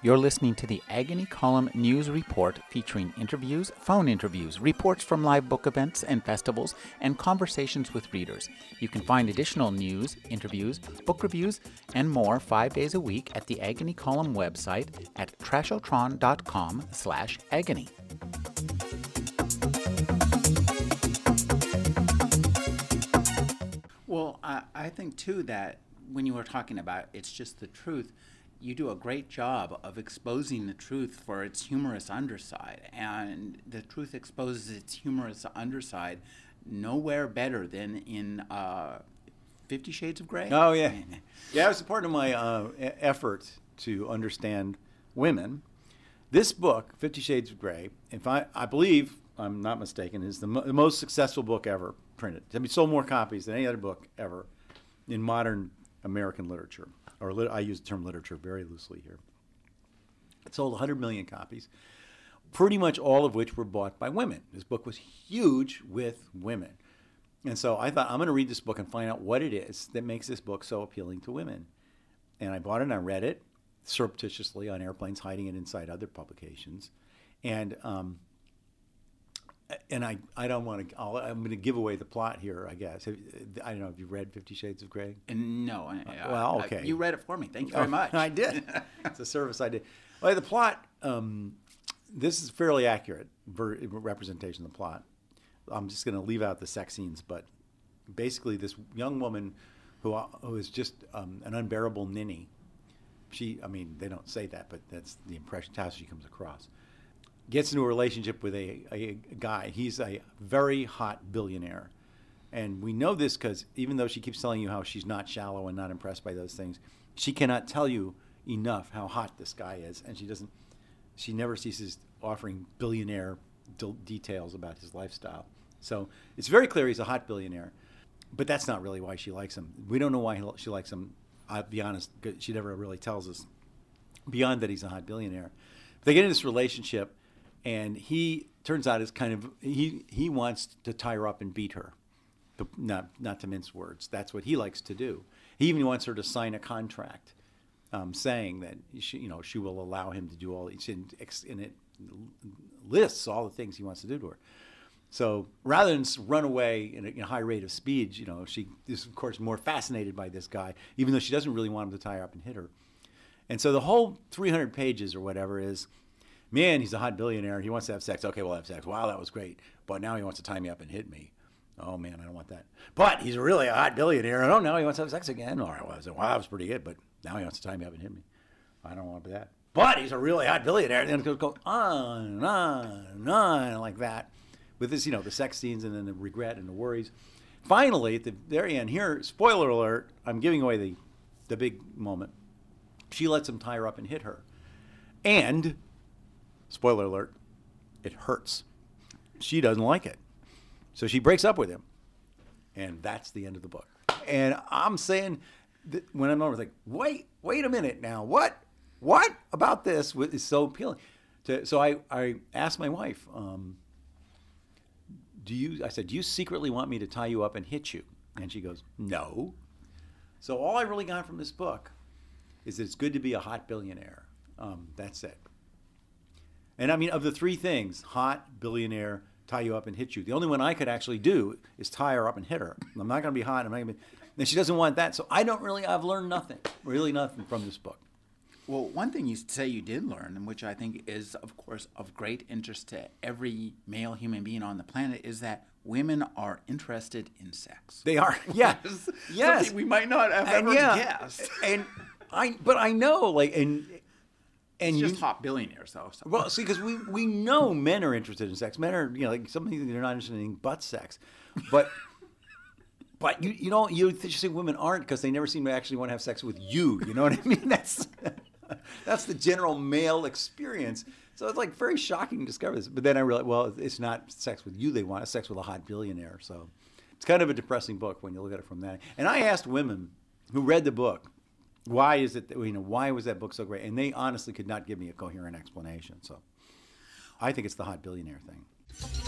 You're listening to the Agony Column News Report featuring interviews, phone interviews, reports from live book events and festivals, and conversations with readers. You can find additional news, interviews, book reviews, and more five days a week at the Agony Column website at trashotron.com slash agony. Well, I, I think too that when you were talking about it's just the truth, you do a great job of exposing the truth for its humorous underside. And the truth exposes its humorous underside nowhere better than in uh, Fifty Shades of Grey. Oh, yeah. Yeah, it was a part of my uh, effort to understand women. This book, Fifty Shades of Grey, if I, I believe I'm not mistaken, is the, mo- the most successful book ever printed. I mean, sold more copies than any other book ever in modern American literature. Or lit- I use the term literature very loosely here. It sold 100 million copies, pretty much all of which were bought by women. This book was huge with women. And so I thought, I'm going to read this book and find out what it is that makes this book so appealing to women. And I bought it and I read it surreptitiously on airplanes, hiding it inside other publications. And um, and I, I don't want to. i am going to give away the plot here. I guess. Have, I don't know. Have you read Fifty Shades of Grey? No. I- I- well, I- okay. you read it for me. Thank you very Oh, much. I did. it's a service I did. Well, the plot. Um, this is fairly accurate ver- representation of the plot. I'm just going to leave out the sex scenes, but basically, this young woman who who is just um, an unbearable ninny. She, I mean, they don't say that, but that's the impression how she comes across. Gets into a relationship with a, a guy. He's a very hot billionaire. And we know this because even though she keeps telling you how she's not shallow and not impressed by those things, she cannot tell you enough how hot this guy is. And she doesn't, she never ceases offering billionaire details about his lifestyle. So it's very clear he's a hot billionaire. But that's not really why she likes him. We don't know why she likes him. I'll be honest, she never really tells us beyond that he's a hot billionaire. They get in this relationship, and he turns out is kind of he he wants to tie her up and beat her, not not to mince words. That's what he likes to do. He even wants her to sign a contract, um, saying that she you know she will allow him to do all these and, and it lists all the things he wants to do to her. So rather than run away in a, in a high rate of speed, you know, she is of course more fascinated by this guy, even though she doesn't really want him to tie her up and hit her. And so the whole 300 pages or whatever is, man, he's a hot billionaire. He wants to have sex. Okay, we'll have sex. Wow, that was great. But now he wants to tie me up and hit me. Oh man, I don't want that. But he's really a hot billionaire. Oh, I don't. He wants to have sex again. All right, well, I said, wow, that was pretty good. But now he wants to tie me up and hit me. I don't want that. But he's a really hot billionaire. And then it goes go on and on and on like that, with this, you know, the sex scenes and then the regret and the worries. Finally, at the very end, here, spoiler alert, I'm giving away the, the big moment. She lets him tie her up and hit her. And, spoiler alert, it hurts. She doesn't like it. So she breaks up with him. And that's the end of the book. And I'm saying, when I'm over, like, wait, wait a minute now. What? What about this is so appealing? So I, I asked my wife, um, do you, I said, do you secretly want me to tie you up and hit you? And she goes, no. So all I really got from this book is that it's good to be a hot billionaire. Um, that's it. And I mean, of the three things, hot, billionaire, tie you up and hit you, the only one I could actually do is tie her up and hit her. I'm not going to be hot. I'm not going to be. And she doesn't want that. So I don't really, I've learned nothing, really nothing from this book. Well, one thing you say you did learn, and which I think is, of course, of great interest to every male human being on the planet, is that women are interested in sex. They are, yeah, yes. Something we might not have ever yeah, guessed. and I, but I know, like, and and It's you, just hot billionaires, though. So. Well, see, because we, we know men are interested in sex. Men are, you know, like something they're not interested in but sex. But but you you know you th- say women aren't because they never seem to actually want to have sex with you. You know what I mean? That's that's the general male experience. So it's like very shocking to discover this. But then I realized, well, it's not sex with you they want. It's sex with a hot billionaire. So it's kind of a depressing book when you look at it from that. And I asked women who read the book, why is it that, you know why was that book so great? And they honestly could not give me a coherent explanation. So I think it's the hot billionaire thing.